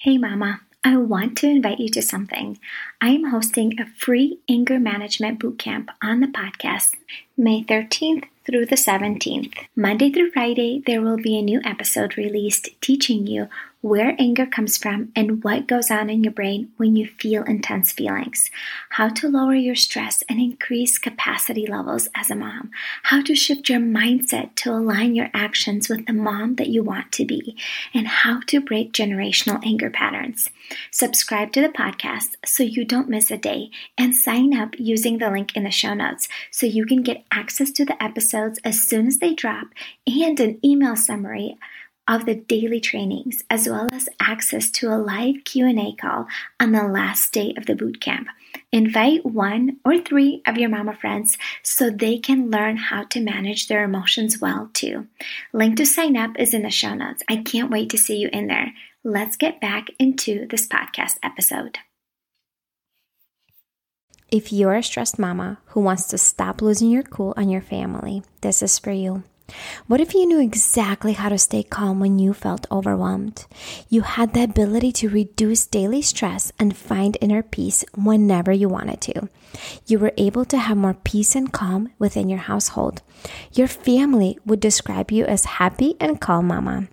Hey, Mama. I want to invite you to something. I am hosting a free anger management bootcamp on the podcast May 13th through the 17th. Monday through Friday, there will be a new episode released teaching you where anger comes from and what goes on in your brain when you feel intense feelings, how to lower your stress and increase capacity levels as a mom, how to shift your mindset to align your actions with the mom that you want to be, and how to break generational anger patterns. Subscribe to the podcast so you don't miss a day and sign up using the link in the show notes so you can get access to the episodes as soon as they drop and an email summary of the daily trainings as well as access to a live Q&A call on the last day of the boot camp. Invite one or three of your mama friends so they can learn how to manage their emotions well too. Link to sign up is in the show notes. I can't wait to see you in there. Let's get back into this podcast episode. If you're a stressed mama who wants to stop losing your cool on your family, this is for you. What if you knew exactly how to stay calm when you felt overwhelmed? You had the ability to reduce daily stress and find inner peace whenever you wanted to. You were able to have more peace and calm within your household. Your family would describe you as happy and calm mama.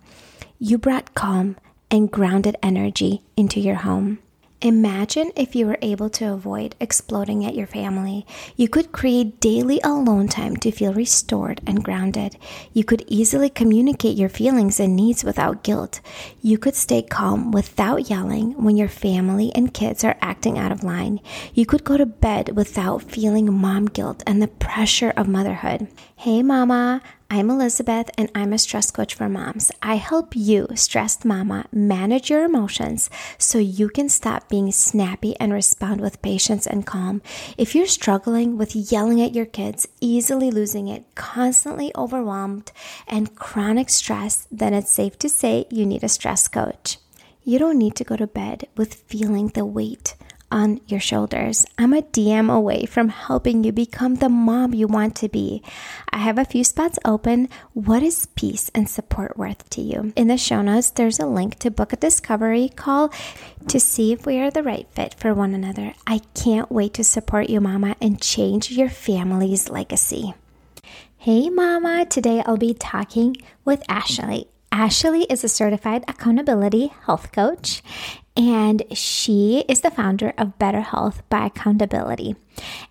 You brought calm and grounded energy into your home. Imagine if you were able to avoid exploding at your family. You could create daily alone time to feel restored and grounded. You could easily communicate your feelings and needs without guilt. You could stay calm without yelling when your family and kids are acting out of line. You could go to bed without feeling mom guilt and the pressure of motherhood. Hey, mama, I'm Elizabeth and I'm a stress coach for moms. I help you, stressed mama, manage your emotions so you can stop being snappy and respond with patience and calm. If you're struggling with yelling at your kids, easily losing it, constantly overwhelmed, and chronic stress, then it's safe to say you need a stress coach. You don't need to go to bed with feeling the weight on your shoulders. I'm a DM away from helping you become the mom you want to be. I have a few spots open. What is peace and support worth to you? In the show notes, there's a link to book a discovery call to see if we are the right fit for one another. I can't wait to support you, Mama, and change your family's legacy. Hey, Mama. Today I'll be talking with Ashley. Ashley is a certified accountability health coach, and she is the founder of Better Health by Accountability.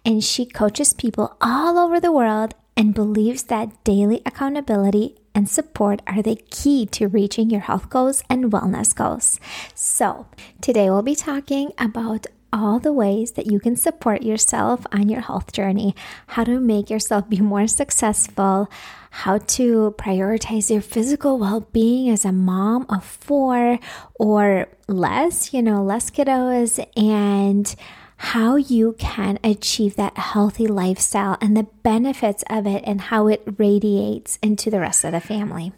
And she coaches people all over the world and believes that daily accountability and support are the key to reaching your health goals and wellness goals. So, today we'll be talking about all the ways that you can support yourself on your health journey, how to make yourself be more successful, how to prioritize your physical well being as a mom of four or less, you know, less kiddos, and how you can achieve that healthy lifestyle and the benefits of it and how it radiates into the rest of the family.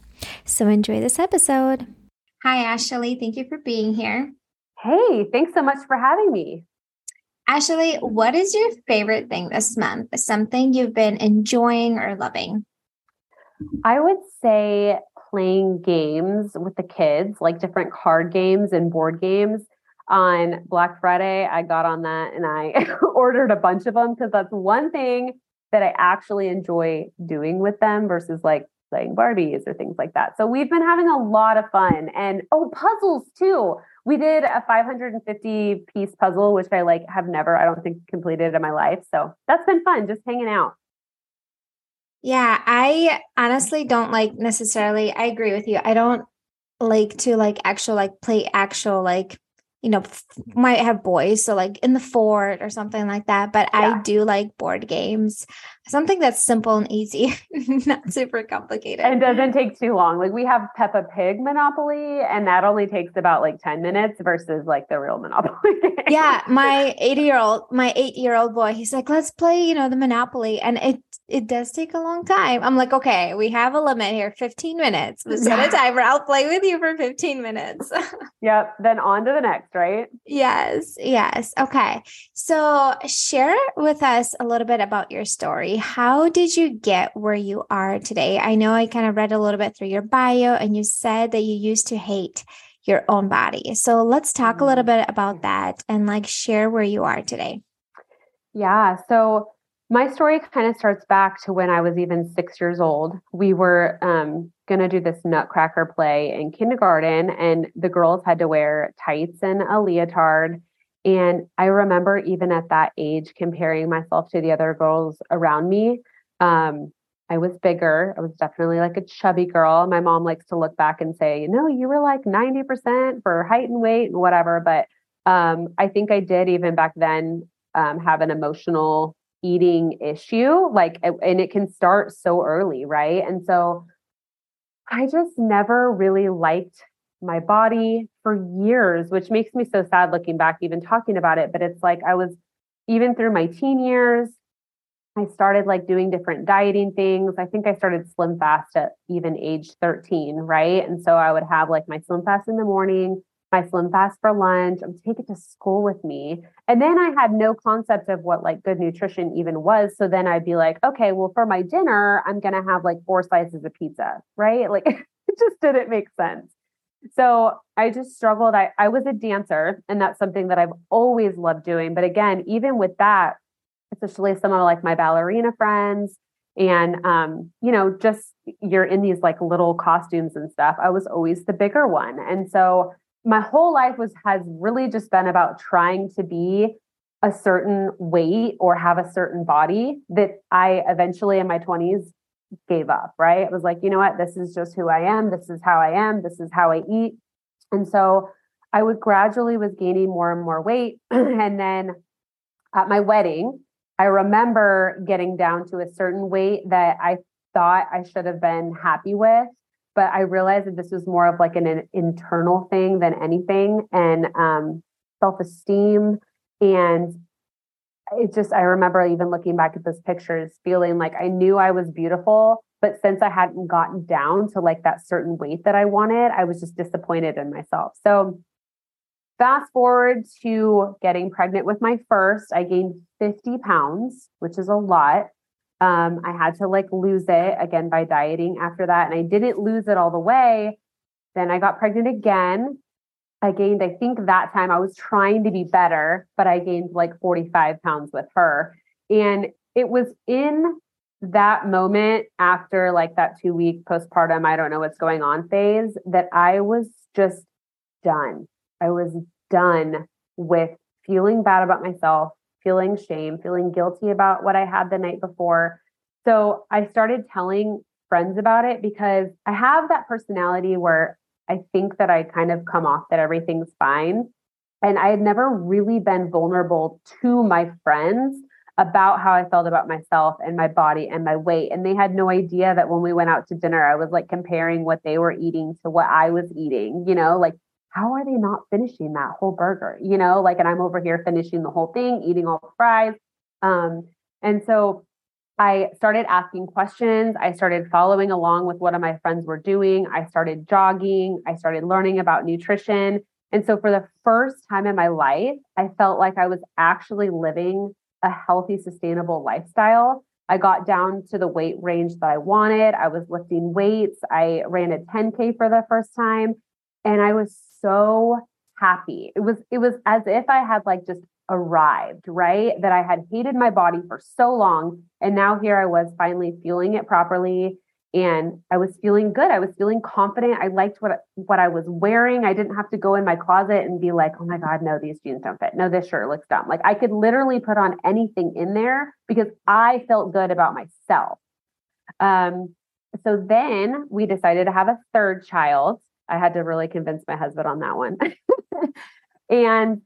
So, enjoy this episode. Hi, Ashley. Thank you for being here. Hey, thanks so much for having me. Ashley, what is your favorite thing this month? Something you've been enjoying or loving? I would say playing games with the kids, like different card games and board games. On Black Friday, I got on that and I ordered a bunch of them because that's one thing that I actually enjoy doing with them versus like playing Barbies or things like that. So we've been having a lot of fun and oh, puzzles too we did a 550 piece puzzle, which I like have never, I don't think, completed in my life. So that's been fun, just hanging out. Yeah, I honestly don't like necessarily. I agree with you. I don't like to like actual like play actual like you know might have boys so like in the fort or something like that but yeah. i do like board games something that's simple and easy not super complicated and doesn't take too long like we have peppa pig monopoly and that only takes about like 10 minutes versus like the real monopoly game. yeah my eight year old, my eight year old boy he's like let's play you know the monopoly and it it does take a long time. I'm like, okay, we have a limit here 15 minutes. Set a timer. I'll play with you for 15 minutes. yep. Then on to the next, right? Yes. Yes. Okay. So share with us a little bit about your story. How did you get where you are today? I know I kind of read a little bit through your bio and you said that you used to hate your own body. So let's talk a little mm-hmm. bit about that and like share where you are today. Yeah. So my story kind of starts back to when I was even six years old. We were um, going to do this nutcracker play in kindergarten, and the girls had to wear tights and a leotard. And I remember even at that age comparing myself to the other girls around me. Um, I was bigger. I was definitely like a chubby girl. My mom likes to look back and say, know, you were like 90% for height and weight and whatever. But um, I think I did even back then um, have an emotional eating issue like and it can start so early right? And so i just never really liked my body for years which makes me so sad looking back even talking about it but it's like i was even through my teen years i started like doing different dieting things. I think i started slim fast at even age 13 right? And so i would have like my slim fast in the morning my slim fast for lunch. I would take it to school with me. And then I had no concept of what like good nutrition even was. So then I'd be like, okay, well, for my dinner, I'm going to have like four slices of pizza, right? Like it just didn't make sense. So I just struggled. I, I was a dancer, and that's something that I've always loved doing. But again, even with that, especially some of like my ballerina friends, and um, you know, just you're in these like little costumes and stuff. I was always the bigger one. And so my whole life was has really just been about trying to be a certain weight or have a certain body that I eventually in my 20s gave up, right? It was like, you know what, this is just who I am, this is how I am, this is how I eat. And so I would gradually was gaining more and more weight. And then at my wedding, I remember getting down to a certain weight that I thought I should have been happy with but I realized that this was more of like an, an internal thing than anything and um, self esteem. And it just, I remember even looking back at those pictures, feeling like I knew I was beautiful. But since I hadn't gotten down to like that certain weight that I wanted, I was just disappointed in myself. So, fast forward to getting pregnant with my first, I gained 50 pounds, which is a lot. Um, I had to like lose it again by dieting after that. And I didn't lose it all the way. Then I got pregnant again. I gained, I think that time I was trying to be better, but I gained like 45 pounds with her. And it was in that moment after like that two week postpartum, I don't know what's going on phase, that I was just done. I was done with feeling bad about myself, feeling shame, feeling guilty about what I had the night before. So I started telling friends about it because I have that personality where I think that I kind of come off that everything's fine. And I had never really been vulnerable to my friends about how I felt about myself and my body and my weight. And they had no idea that when we went out to dinner, I was like comparing what they were eating to what I was eating, you know, like how are they not finishing that whole burger? You know, like, and I'm over here finishing the whole thing, eating all the fries. Um, and so I started asking questions. I started following along with what my friends were doing. I started jogging. I started learning about nutrition. And so for the first time in my life, I felt like I was actually living a healthy, sustainable lifestyle. I got down to the weight range that I wanted. I was lifting weights. I ran a 10K for the first time. And I was so happy. It was it was as if I had like just arrived, right? That I had hated my body for so long and now here I was finally feeling it properly and I was feeling good. I was feeling confident. I liked what what I was wearing. I didn't have to go in my closet and be like, "Oh my god, no, these jeans don't fit. No, this shirt looks dumb." Like I could literally put on anything in there because I felt good about myself. Um so then we decided to have a third child I had to really convince my husband on that one. and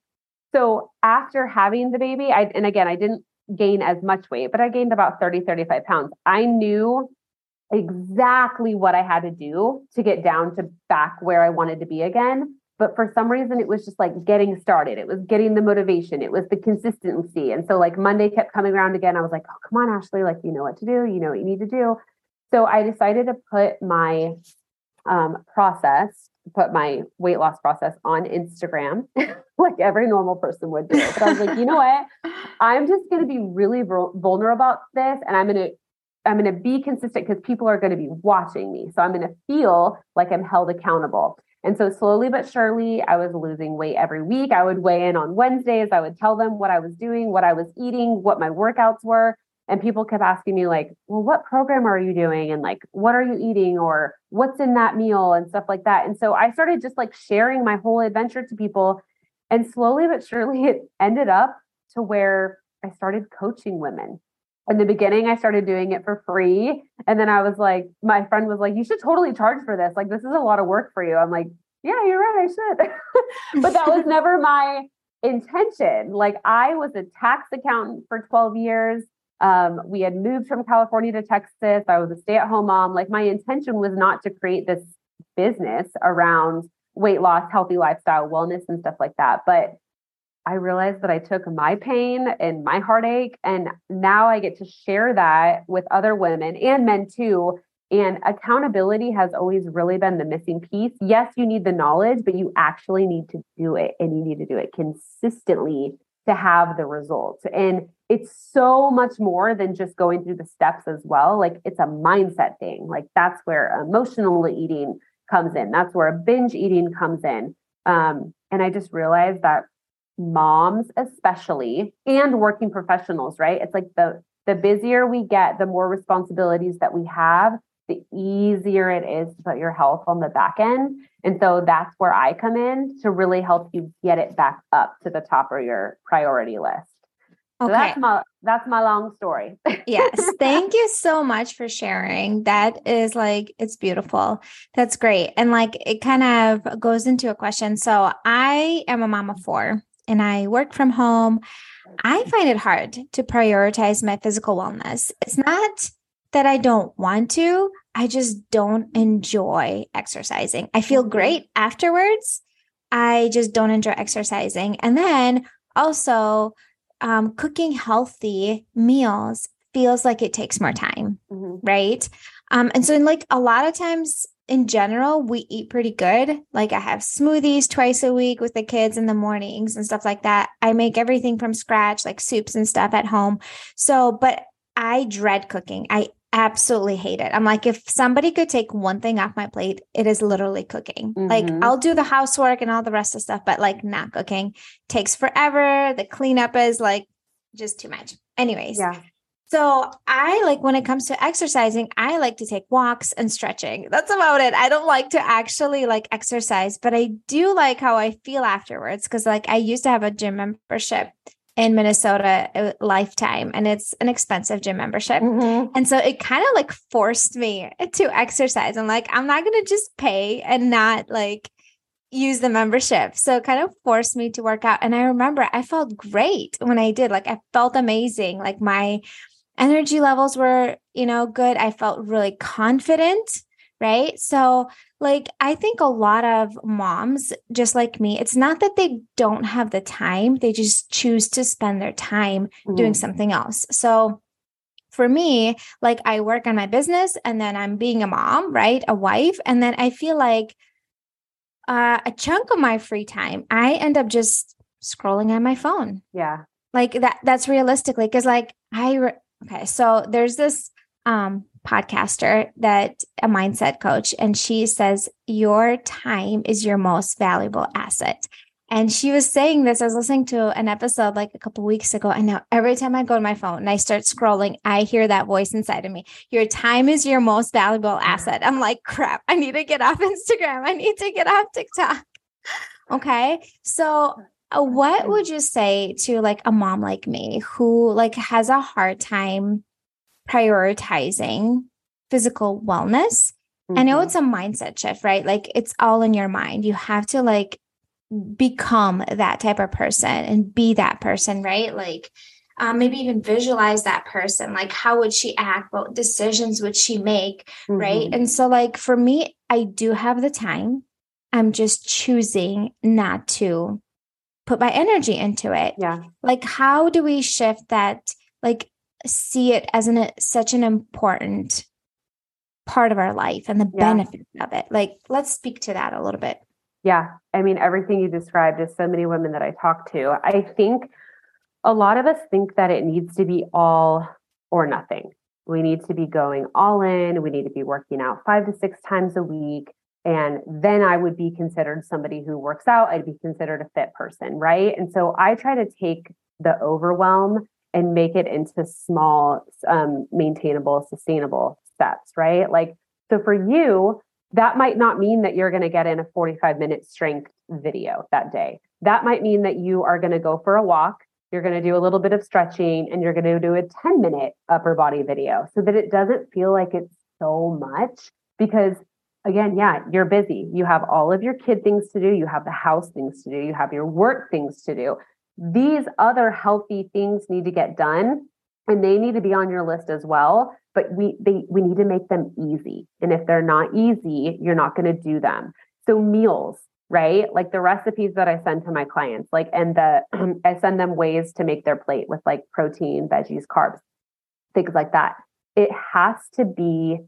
so after having the baby, I and again, I didn't gain as much weight, but I gained about 30, 35 pounds. I knew exactly what I had to do to get down to back where I wanted to be again. But for some reason, it was just like getting started. It was getting the motivation. It was the consistency. And so, like, Monday kept coming around again. I was like, oh, come on, Ashley, like, you know what to do. You know what you need to do. So I decided to put my um, process, put my weight loss process on Instagram, like every normal person would do. But I was like, you know what? I'm just going to be really vulnerable about this, and I'm going to I'm going to be consistent because people are going to be watching me. So I'm going to feel like I'm held accountable. And so slowly but surely, I was losing weight every week. I would weigh in on Wednesdays. I would tell them what I was doing, what I was eating, what my workouts were. And people kept asking me, like, well, what program are you doing? And like, what are you eating? Or what's in that meal and stuff like that. And so I started just like sharing my whole adventure to people. And slowly but surely, it ended up to where I started coaching women in the beginning i started doing it for free and then i was like my friend was like you should totally charge for this like this is a lot of work for you i'm like yeah you're right i should but that was never my intention like i was a tax accountant for 12 years um, we had moved from california to texas i was a stay-at-home mom like my intention was not to create this business around weight loss healthy lifestyle wellness and stuff like that but I realized that I took my pain and my heartache, and now I get to share that with other women and men too. And accountability has always really been the missing piece. Yes, you need the knowledge, but you actually need to do it and you need to do it consistently to have the results. And it's so much more than just going through the steps as well. Like it's a mindset thing. Like that's where emotional eating comes in, that's where binge eating comes in. Um, and I just realized that moms especially and working professionals right it's like the the busier we get the more responsibilities that we have the easier it is to put your health on the back end and so that's where i come in to really help you get it back up to the top of your priority list so okay. that's my that's my long story. yes. Thank you so much for sharing. That is like it's beautiful. That's great. And like it kind of goes into a question. So I am a mom of four and I work from home, I find it hard to prioritize my physical wellness. It's not that I don't want to, I just don't enjoy exercising. I feel mm-hmm. great afterwards. I just don't enjoy exercising. And then also, um, cooking healthy meals feels like it takes more time, mm-hmm. right? Um, and so, in like a lot of times, in general, we eat pretty good. Like I have smoothies twice a week with the kids in the mornings and stuff like that. I make everything from scratch, like soups and stuff at home. So, but I dread cooking. I absolutely hate it. I'm like, if somebody could take one thing off my plate, it is literally cooking. Mm-hmm. Like I'll do the housework and all the rest of stuff, but like not cooking takes forever. The cleanup is like just too much. Anyways. Yeah. So I like when it comes to exercising, I like to take walks and stretching. That's about it. I don't like to actually like exercise, but I do like how I feel afterwards because like I used to have a gym membership in Minnesota uh, lifetime and it's an expensive gym membership. Mm-hmm. And so it kind of like forced me to exercise. I'm like, I'm not going to just pay and not like use the membership. So it kind of forced me to work out. And I remember I felt great when I did. Like I felt amazing. Like my energy levels were, you know, good. I felt really confident, right? So, like, I think a lot of moms, just like me, it's not that they don't have the time, they just choose to spend their time mm-hmm. doing something else. So, for me, like, I work on my business and then I'm being a mom, right? A wife. And then I feel like uh, a chunk of my free time, I end up just scrolling on my phone. Yeah. Like that, that's realistically because, like, I, re- Okay. So there's this um, podcaster that a mindset coach, and she says, Your time is your most valuable asset. And she was saying this. I was listening to an episode like a couple weeks ago. And now every time I go to my phone and I start scrolling, I hear that voice inside of me. Your time is your most valuable asset. I'm like, crap, I need to get off Instagram. I need to get off TikTok. Okay. So uh, what would you say to like a mom like me who like has a hard time prioritizing physical wellness? Mm-hmm. I know mm-hmm. it's a mindset shift, right? Like it's all in your mind. You have to like become that type of person and be that person, right? Like um, maybe even visualize that person. Like how would she act? What decisions would she make? Mm-hmm. Right. And so, like for me, I do have the time. I'm just choosing not to put my energy into it. Yeah. Like how do we shift that like see it as an such an important part of our life and the yeah. benefits of it. Like let's speak to that a little bit. Yeah. I mean everything you described is so many women that I talk to. I think a lot of us think that it needs to be all or nothing. We need to be going all in. We need to be working out five to six times a week. And then I would be considered somebody who works out. I'd be considered a fit person, right? And so I try to take the overwhelm and make it into small, um, maintainable, sustainable steps, right? Like, so for you, that might not mean that you're going to get in a 45 minute strength video that day. That might mean that you are going to go for a walk, you're going to do a little bit of stretching, and you're going to do a 10 minute upper body video so that it doesn't feel like it's so much. Because again, yeah, you're busy. You have all of your kid things to do, you have the house things to do, you have your work things to do. These other healthy things need to get done and they need to be on your list as well but we they we need to make them easy and if they're not easy you're not going to do them. So meals right? Like the recipes that i send to my clients like and the i send them ways to make their plate with like protein veggies carbs things like that. It has to be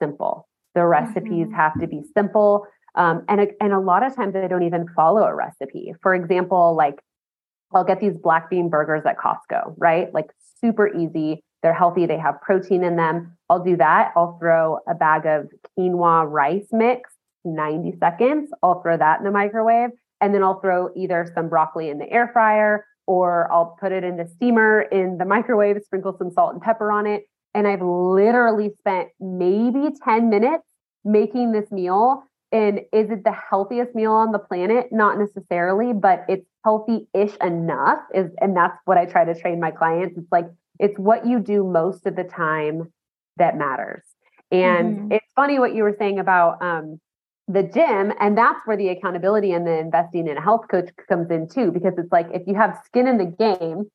simple. The recipes mm-hmm. have to be simple um, and, and a lot of times they don't even follow a recipe. For example like i'll get these black bean burgers at costco right like super easy they're healthy, they have protein in them. I'll do that. I'll throw a bag of quinoa rice mix, 90 seconds. I'll throw that in the microwave. And then I'll throw either some broccoli in the air fryer or I'll put it in the steamer in the microwave, sprinkle some salt and pepper on it. And I've literally spent maybe 10 minutes making this meal. And is it the healthiest meal on the planet? Not necessarily, but it's healthy-ish enough. Is and that's what I try to train my clients. It's like it's what you do most of the time that matters. And mm-hmm. it's funny what you were saying about um, the gym. And that's where the accountability and the investing in a health coach comes in too, because it's like if you have skin in the game,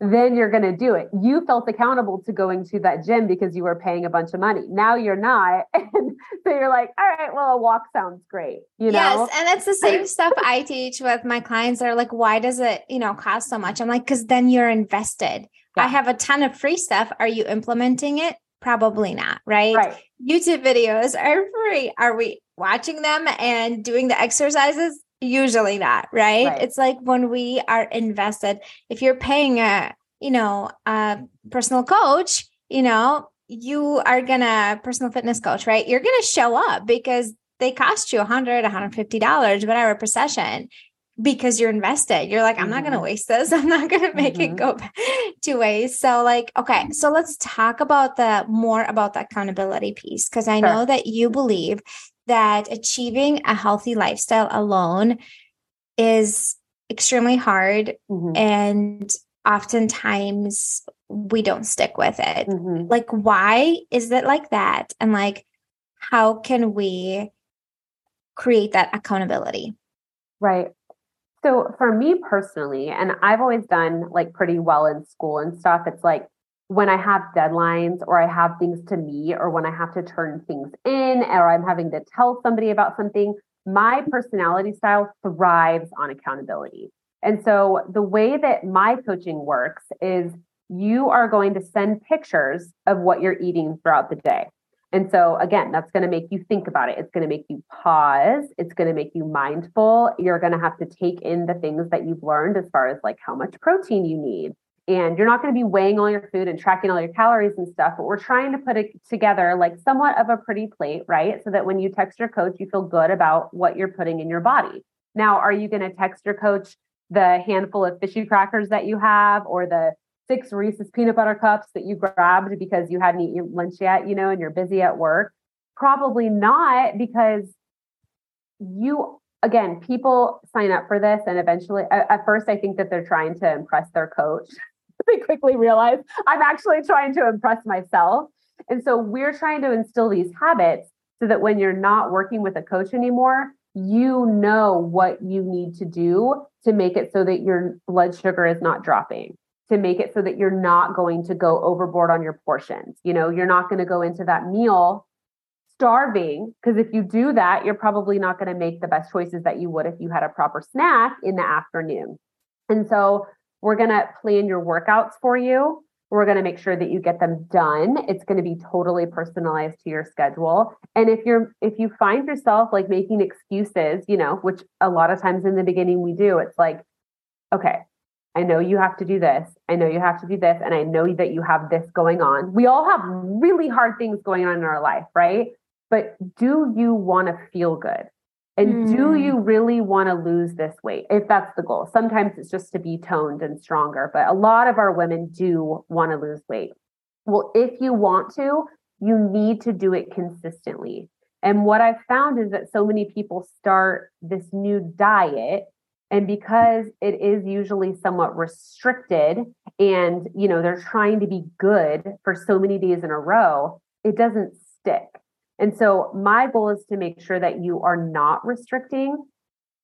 then you're going to do it. You felt accountable to going to that gym because you were paying a bunch of money. Now you're not. And so you're like, all right, well, a walk sounds great. You know? Yes. And it's the same stuff I teach with my clients. They're like, why does it, you know, cost so much? I'm like, because then you're invested. Yeah. I have a ton of free stuff. Are you implementing it? Probably not, right? right? YouTube videos are free. Are we watching them and doing the exercises? Usually not, right? right? It's like when we are invested, if you're paying a, you know, a personal coach, you know, you are gonna personal fitness coach, right? You're gonna show up because they cost you a hundred, $150, whatever per session because you're invested. You're like, I'm mm-hmm. not going to waste this. I'm not going to make mm-hmm. it go to waste. So, like, okay, so let's talk about the more about the accountability piece because I sure. know that you believe that achieving a healthy lifestyle alone is extremely hard mm-hmm. and oftentimes we don't stick with it. Mm-hmm. Like, why is it like that? And like, how can we create that accountability? Right. So for me personally, and I've always done like pretty well in school and stuff, it's like when I have deadlines or I have things to meet or when I have to turn things in or I'm having to tell somebody about something, my personality style thrives on accountability. And so the way that my coaching works is you are going to send pictures of what you're eating throughout the day. And so, again, that's going to make you think about it. It's going to make you pause. It's going to make you mindful. You're going to have to take in the things that you've learned as far as like how much protein you need. And you're not going to be weighing all your food and tracking all your calories and stuff, but we're trying to put it together like somewhat of a pretty plate, right? So that when you text your coach, you feel good about what you're putting in your body. Now, are you going to text your coach the handful of fishy crackers that you have or the six Reese's peanut butter cups that you grabbed because you hadn't eaten lunch yet, you know, and you're busy at work? Probably not because you, again, people sign up for this and eventually, at, first, I think that they're trying to impress their coach. they quickly realize I'm actually trying to impress myself. And so we're trying to instill these habits so that when you're not working with a coach anymore, you know what you need to do to make it so that your blood sugar is not dropping to make it so that you're not going to go overboard on your portions. You know, you're not going to go into that meal starving because if you do that, you're probably not going to make the best choices that you would if you had a proper snack in the afternoon. And so we're going to plan your workouts for you. We're going to make sure that you get them done. It's going to be totally personalized to your schedule. And if you're if you find yourself like making excuses, you know, which a lot of times in the beginning we do, it's like okay, I know you have to do this. I know you have to do this. And I know that you have this going on. We all have really hard things going on in our life, right? but do you want to feel good? And mm. do you really want to lose this weight? If that's the goal. Sometimes it's just to be toned and stronger, but a lot of our women do want to lose weight. Well, if you want to, you need to do it consistently. And what I've found is that so many people start this new diet and because it is usually somewhat restricted and you know they're trying to be good for so many days in a row, it doesn't stick. And so my goal is to make sure that you are not restricting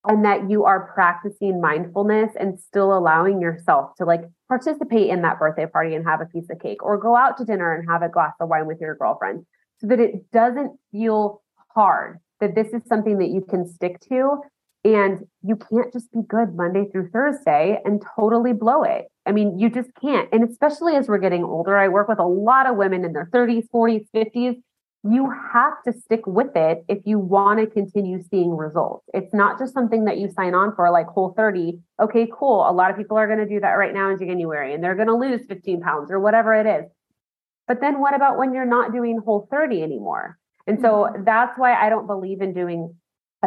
and that you are practicing mindfulness and still allowing yourself to like participate in that birthday party and have a piece of cake or go out to dinner and have a glass of wine with your girlfriend so that it doesn't feel hard that this is something that you can stick to and you can't just be good Monday through Thursday and totally blow it. I mean, you just can't. And especially as we're getting older, I work with a lot of women in their 30s, 40s, 50s you have to stick with it if you want to continue seeing results. It's not just something that you sign on for like whole 30. Okay, cool. A lot of people are going to do that right now in January and they're going to lose 15 pounds or whatever it is. But then what about when you're not doing whole 30 anymore? And so mm-hmm. that's why I don't believe in doing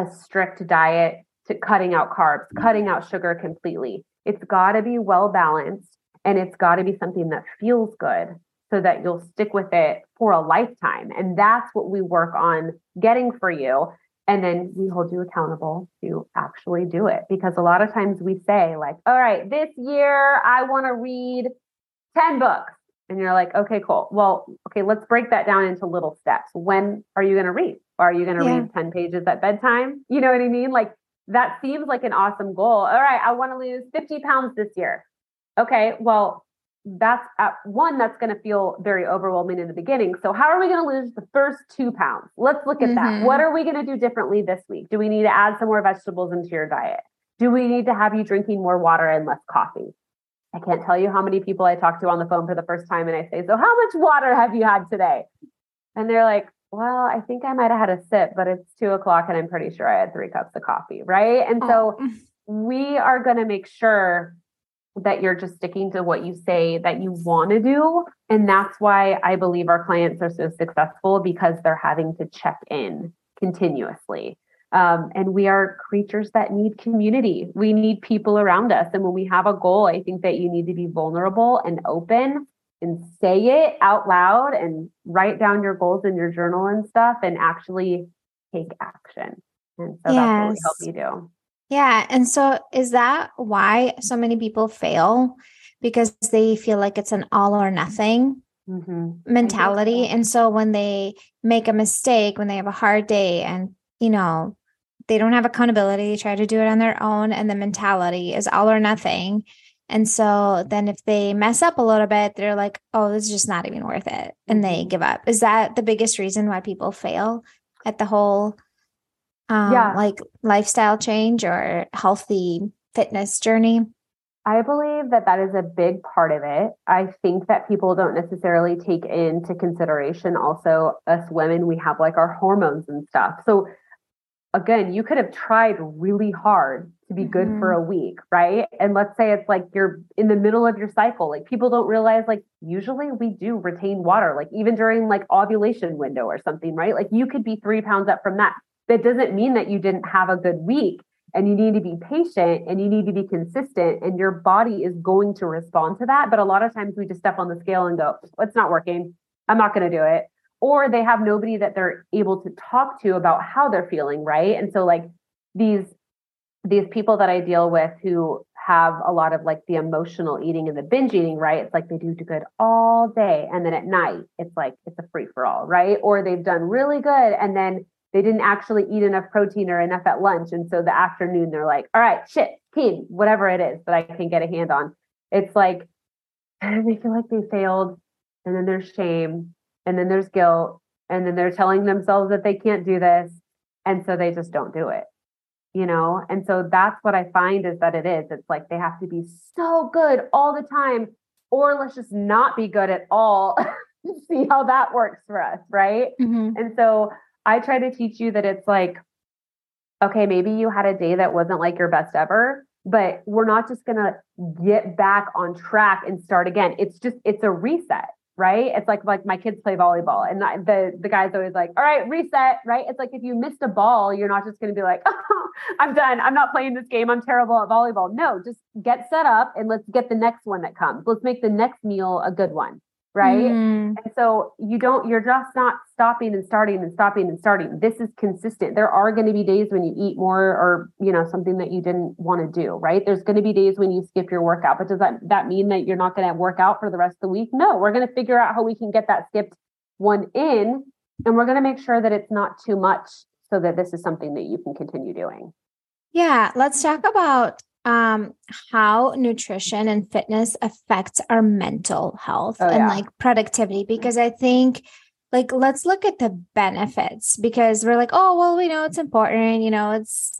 a strict diet to cutting out carbs, mm. cutting out sugar completely. It's got to be well balanced and it's got to be something that feels good so that you'll stick with it for a lifetime. And that's what we work on getting for you. And then we hold you accountable to actually do it. Because a lot of times we say, like, all right, this year I want to read 10 books. And you're like, okay, cool. Well, okay, let's break that down into little steps. When are you going to read? Are you going to yeah. read 10 pages at bedtime? You know what I mean? Like, that seems like an awesome goal. All right, I want to lose 50 pounds this year. Okay, well, that's at one that's going to feel very overwhelming in the beginning so how are we going to lose the first two pounds let's look at mm-hmm. that what are we going to do differently this week do we need to add some more vegetables into your diet do we need to have you drinking more water and less coffee i can't tell you how many people i talk to on the phone for the first time and i say so how much water have you had today and they're like well i think i might have had a sip but it's two o'clock and i'm pretty sure i had three cups of coffee right and so oh. we are going to make sure that you're just sticking to what you say that you want to do. And that's why I believe our clients are so successful because they're having to check in continuously. Um, and we are creatures that need community. We need people around us. And when we have a goal, I think that you need to be vulnerable and open and say it out loud and write down your goals in your journal and stuff and actually take action. And so yes. that's what we help you do. Yeah. And so is that why so many people fail? Because they feel like it's an all or nothing mm-hmm. mentality. So. And so when they make a mistake, when they have a hard day and, you know, they don't have accountability, they try to do it on their own, and the mentality is all or nothing. And so then if they mess up a little bit, they're like, oh, this is just not even worth it. And they mm-hmm. give up. Is that the biggest reason why people fail at the whole um, yeah. like lifestyle change or healthy fitness journey? I believe that that is a big part of it. I think that people don't necessarily take into consideration also us women, we have like our hormones and stuff. So again, you could have tried really hard to be good mm-hmm. for a week, right? And let's say it's like you're in the middle of your cycle. Like people don't realize like usually we do retain water, like even during like ovulation window or something, right? Like you could be 3 pounds up from that that doesn't mean that you didn't have a good week and you need to be patient and you need to be consistent and your body is going to respond to that but a lot of times we just step on the scale and go it's not working i'm not going to do it or they have nobody that they're able to talk to about how they're feeling right and so like these these people that i deal with who have a lot of like the emotional eating and the binge eating right it's like they do good all day and then at night it's like it's a free for all right or they've done really good and then they didn't actually eat enough protein or enough at lunch. And so the afternoon, they're like, all right, shit, keen, whatever it is that I can get a hand on. It's like they feel like they failed. And then there's shame. And then there's guilt. And then they're telling themselves that they can't do this. And so they just don't do it, you know? And so that's what I find is that it is. It's like they have to be so good all the time, or let's just not be good at all. See how that works for us. Right. Mm-hmm. And so I try to teach you that it's like, okay, maybe you had a day that wasn't like your best ever, but we're not just going to get back on track and start again. It's just, it's a reset. Right? It's like like my kids play volleyball, and the the guy's always like, "All right, reset." Right? It's like if you missed a ball, you're not just going to be like, "Oh, I'm done. I'm not playing this game. I'm terrible at volleyball." No, just get set up and let's get the next one that comes. Let's make the next meal a good one right? Mm. And so you don't, you're just not stopping and starting and stopping and starting. This is consistent. There are going to be days when you eat more or, you know, something that you didn't want to do, right? There's going to be days when you skip your workout, but does that, that mean that you're not going to work out for the rest of the week? No, we're going to figure out how we can get that skipped one in and we're going to make sure that it's not too much so that this is something that you can continue doing. Yeah, let's talk about um how nutrition and fitness affects our mental health oh, and yeah. like productivity because i think like let's look at the benefits because we're like oh well we know it's important you know it's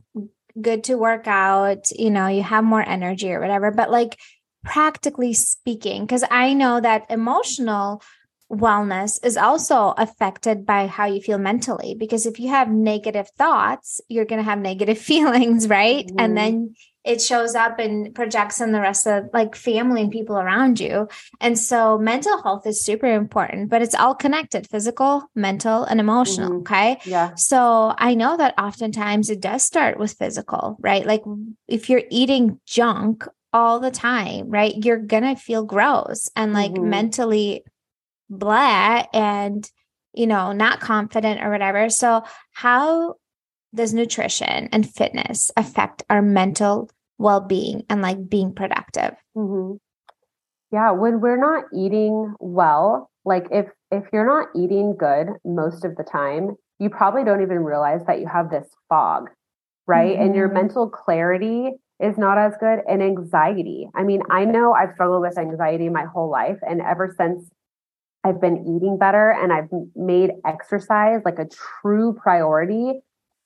good to work out you know you have more energy or whatever but like practically speaking because i know that emotional wellness is also affected by how you feel mentally because if you have negative thoughts you're going to have negative feelings right mm-hmm. and then it shows up and projects on the rest of like family and people around you. And so mental health is super important, but it's all connected physical, mental, and emotional. Mm-hmm. Okay. Yeah. So I know that oftentimes it does start with physical, right? Like if you're eating junk all the time, right? You're going to feel gross and like mm-hmm. mentally blah and, you know, not confident or whatever. So, how does nutrition and fitness affect our mental well-being and like being productive mm-hmm. yeah when we're not eating well like if if you're not eating good most of the time you probably don't even realize that you have this fog right mm-hmm. and your mm-hmm. mental clarity is not as good and anxiety i mean i know i've struggled with anxiety my whole life and ever since i've been eating better and i've made exercise like a true priority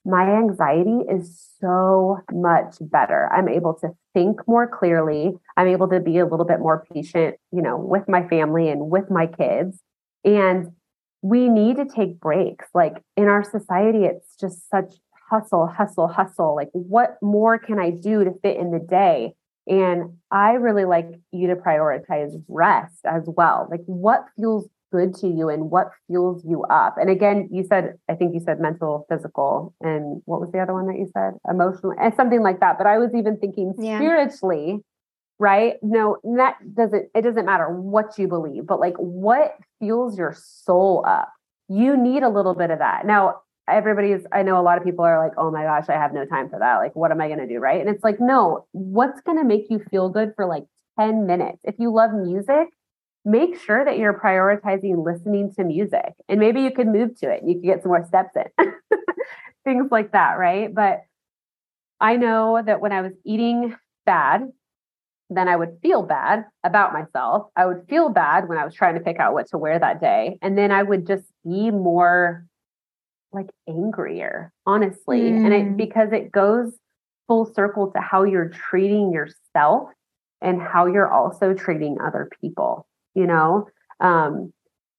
my anxiety is so much better. I'm able to think more clearly. I'm able to be a little bit more patient, you know, with my family and with my kids. And we need to take breaks. Like in our society, it's just such hustle, hustle, hustle. Like, what more can I do to fit in the day? And I really like you to prioritize rest as well. Like, what feels good to you and what fuels you up. And again, you said, I think you said mental, physical, and what was the other one that you said? Emotional, and something like that. But I was even thinking yeah. spiritually, right? No, that doesn't, it doesn't matter what you believe, but like what fuels your soul up. You need a little bit of that. Now, everybody's, I know a lot of people are like, oh my gosh, I have no time for that. Like, what am I going to do? Right. And it's like, no, what's going to make you feel good for like 10 minutes? If you love music, make sure that you're prioritizing listening to music and maybe you could move to it you could get some more steps in things like that right but i know that when i was eating bad then i would feel bad about myself i would feel bad when i was trying to pick out what to wear that day and then i would just be more like angrier honestly mm. and it mm. because it goes full circle to how you're treating yourself and how you're also treating other people you know um,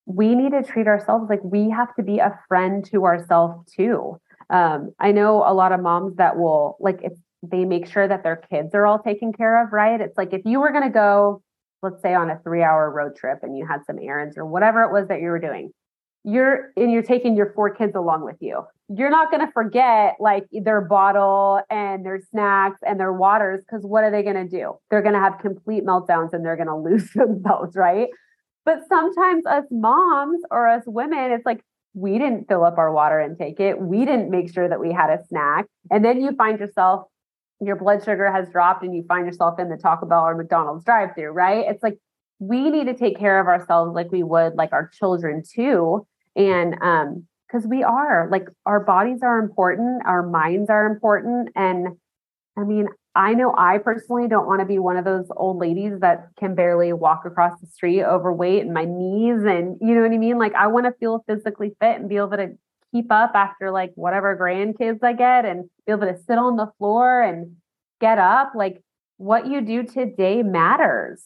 we need to treat ourselves like we have to be a friend to ourselves too um, i know a lot of moms that will like if they make sure that their kids are all taken care of right it's like if you were going to go let's say on a three hour road trip and you had some errands or whatever it was that you were doing you're and you're taking your four kids along with you. You're not going to forget like their bottle and their snacks and their waters because what are they going to do? They're going to have complete meltdowns and they're going to lose themselves right? But sometimes us moms or us women it's like we didn't fill up our water and take it we didn't make sure that we had a snack. And then you find yourself your blood sugar has dropped and you find yourself in the Taco Bell or McDonald's drive through right? It's like we need to take care of ourselves like we would like our children too and um because we are like our bodies are important our minds are important and i mean i know i personally don't want to be one of those old ladies that can barely walk across the street overweight and my knees and you know what i mean? Like i want to feel physically fit and be able to keep up after like whatever grandkids i get and be able to sit on the floor and get up. Like what you do today matters.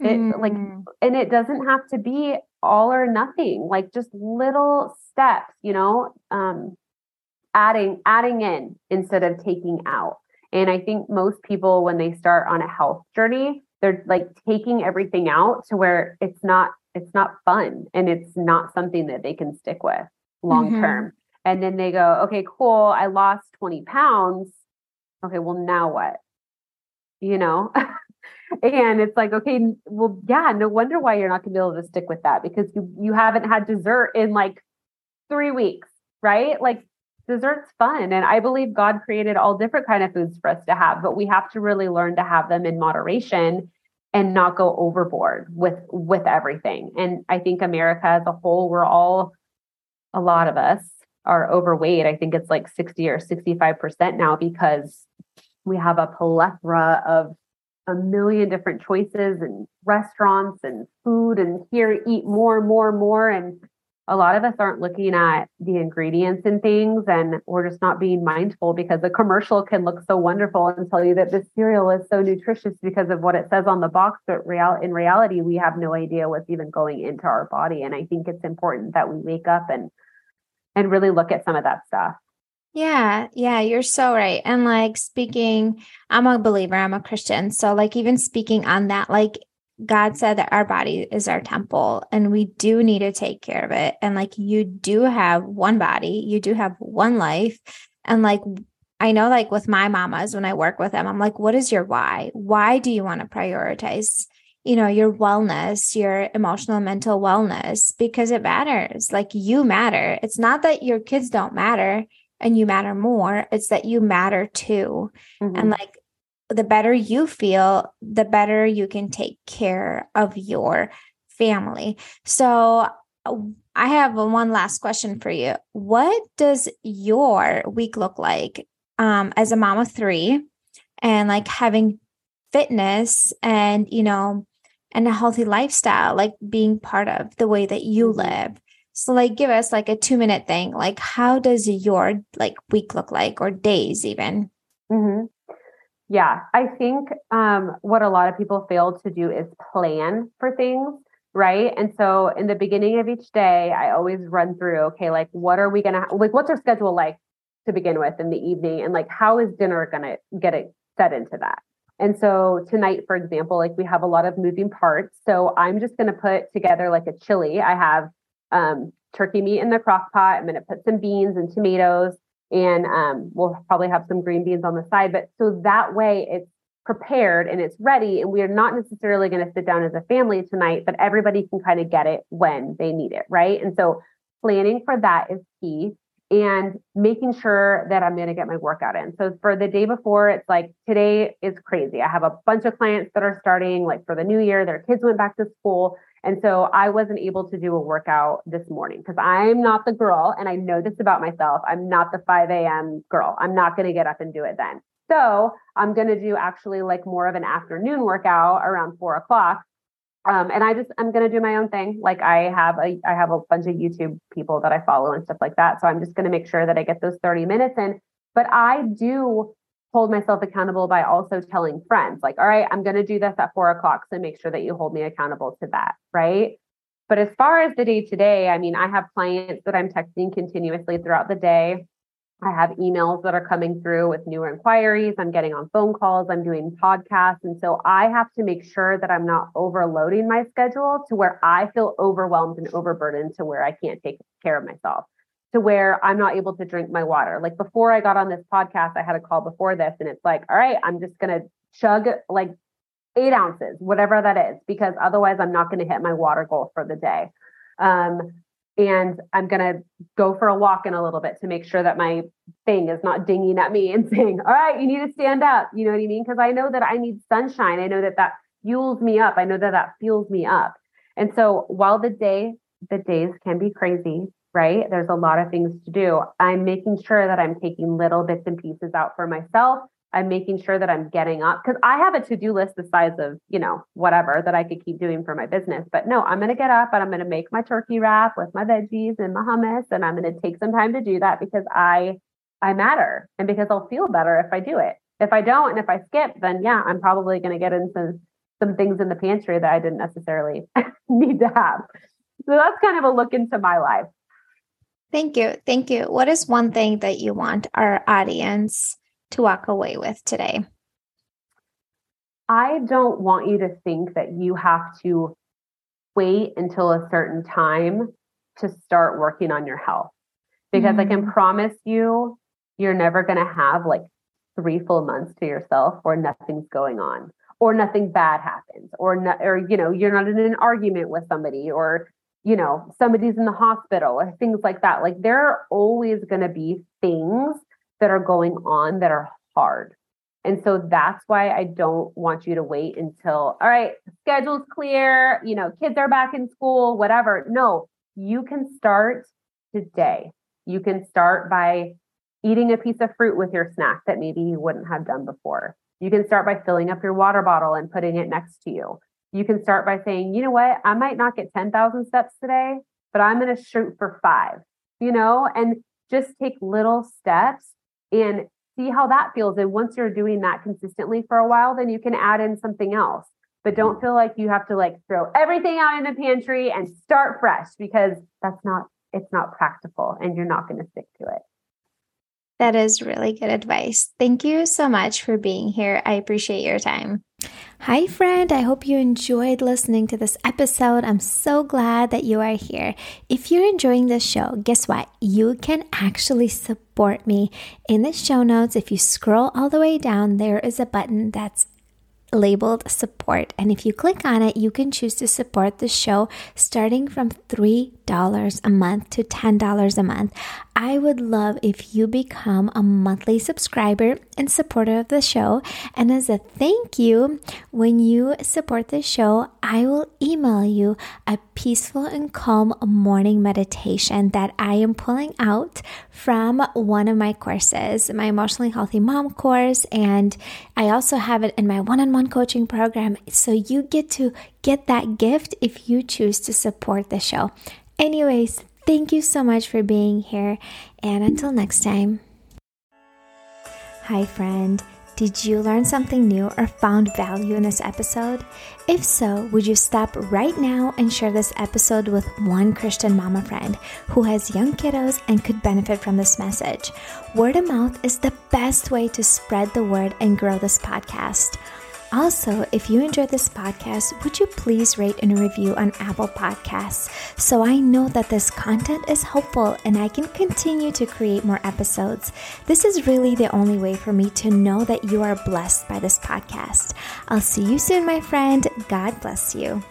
It mm. like and it doesn't have to be all or nothing, like just little steps, you know, um, adding adding in instead of taking out. And I think most people when they start on a health journey, they're like taking everything out to where it's not it's not fun and it's not something that they can stick with long mm-hmm. term. Mm-hmm. And then they go, okay, cool. I lost 20 pounds. Okay, well, now what? You know? and it's like, okay, well, yeah, no wonder why you're not gonna be able to stick with that because you you haven't had dessert in like three weeks, right? Like dessert's fun. And I believe God created all different kind of foods for us to have, but we have to really learn to have them in moderation and not go overboard with with everything. And I think America as a whole, we're all a lot of us are overweight. I think it's like 60 or 65% now because we have a plethora of a million different choices and restaurants and food and here eat more, more, more. And a lot of us aren't looking at the ingredients and things and we're just not being mindful because the commercial can look so wonderful and tell you that this cereal is so nutritious because of what it says on the box but real in reality we have no idea what's even going into our body and i think it's important that we wake up and and really look at some of that stuff yeah, yeah, you're so right. And like speaking, I'm a believer, I'm a Christian. So, like, even speaking on that, like, God said that our body is our temple and we do need to take care of it. And like you do have one body, you do have one life. And like I know, like with my mamas, when I work with them, I'm like, what is your why? Why do you want to prioritize, you know, your wellness, your emotional mental wellness? Because it matters. Like you matter. It's not that your kids don't matter and you matter more, it's that you matter too. Mm-hmm. And like the better you feel, the better you can take care of your family. So, I have one last question for you. What does your week look like um, as a mom of three and like having fitness and, you know, and a healthy lifestyle, like being part of the way that you mm-hmm. live? So, like, give us like a two minute thing. Like, how does your like week look like or days even? Mm-hmm. Yeah, I think um, what a lot of people fail to do is plan for things, right? And so in the beginning of each day, I always run through, okay, like what are we gonna like? What's our schedule like to begin with in the evening, and like how is dinner gonna get it set into that? And so tonight, for example, like we have a lot of moving parts. So I'm just gonna put together like a chili. I have um, turkey meat in the crock pot. I'm gonna put some beans and tomatoes and um, we'll probably have some green beans on the side. But so that way it's prepared and it's ready, and we are not necessarily going to sit down as a family tonight, but everybody can kind of get it when they need it, right? And so planning for that is key and making sure that I'm going to get my workout in. So for the day before, it's like today is crazy. I have a bunch of clients that are starting like for the new year, their kids went back to school. And so I wasn't able to do a workout this morning because I'm not the girl. And I know this about myself. I'm not the 5 a.m. girl. I'm not going to get up and do it then. So I'm going to do actually like more of an afternoon workout around four o'clock. Um, and I just I'm going to do my own thing. Like I have a I have a bunch of YouTube people that I follow and stuff like that. So I'm just going to make sure that I get those 30 minutes in. But I do hold myself accountable by also telling friends, like, all right, I'm going to do this at four o'clock. So make sure that you hold me accountable to that. Right. But as far as the day to day, I mean, I have clients that I'm texting continuously throughout the day. I have emails that are coming through with new inquiries. I'm getting on phone calls. I'm doing podcasts. And so I have to make sure that I'm not overloading my schedule to where I feel overwhelmed and overburdened to where I can't take care of myself to where I'm not able to drink my water. Like before I got on this podcast, I had a call before this, and it's like, all right, I'm just going to chug like eight ounces, whatever that is, because otherwise I'm not going to hit my water goal for the day. Um, and I'm going to go for a walk in a little bit to make sure that my thing is not dinging at me and saying, all right, you need to stand up. You know what I mean? Because I know that I need sunshine. I know that that fuels me up. I know that that fuels me up. And so while the day, the days can be crazy, right? There's a lot of things to do. I'm making sure that I'm taking little bits and pieces out for myself. I'm making sure that I'm getting up because I have a to do list the size of, you know, whatever that I could keep doing for my business. But no, I'm going to get up and I'm going to make my turkey wrap with my veggies and my hummus. And I'm going to take some time to do that because I, I matter and because I'll feel better if I do it. If I don't and if I skip, then yeah, I'm probably going to get into some things in the pantry that I didn't necessarily need to have. So that's kind of a look into my life. Thank you. Thank you. What is one thing that you want our audience to walk away with today? I don't want you to think that you have to wait until a certain time to start working on your health because mm-hmm. I can mm. promise you, you're never going to have like three full months to yourself where nothing's going on or nothing bad happens or no, or you know you're not in an argument with somebody or you know somebody's in the hospital or things like that like there are always going to be things that are going on that are hard and so that's why I don't want you to wait until, all right, schedule's clear, you know, kids are back in school, whatever. No, you can start today. You can start by eating a piece of fruit with your snack that maybe you wouldn't have done before. You can start by filling up your water bottle and putting it next to you. You can start by saying, you know what, I might not get 10,000 steps today, but I'm going to shoot for five, you know, and just take little steps and see how that feels. And once you're doing that consistently for a while, then you can add in something else. But don't feel like you have to like throw everything out in the pantry and start fresh because that's not, it's not practical and you're not going to stick to it. That is really good advice. Thank you so much for being here. I appreciate your time. Hi, friend. I hope you enjoyed listening to this episode. I'm so glad that you are here. If you're enjoying this show, guess what? You can actually support me. In the show notes, if you scroll all the way down, there is a button that's labeled support. And if you click on it, you can choose to support the show starting from $3 a month to $10 a month. I would love if you become a monthly subscriber and supporter of the show. And as a thank you, when you support the show, I will email you a peaceful and calm morning meditation that I am pulling out from one of my courses, my emotionally healthy mom course. And I also have it in my one on one coaching program. So you get to get that gift if you choose to support the show. Anyways, Thank you so much for being here, and until next time. Hi, friend. Did you learn something new or found value in this episode? If so, would you stop right now and share this episode with one Christian mama friend who has young kiddos and could benefit from this message? Word of mouth is the best way to spread the word and grow this podcast. Also, if you enjoyed this podcast, would you please rate and review on Apple Podcasts so I know that this content is helpful and I can continue to create more episodes? This is really the only way for me to know that you are blessed by this podcast. I'll see you soon, my friend. God bless you.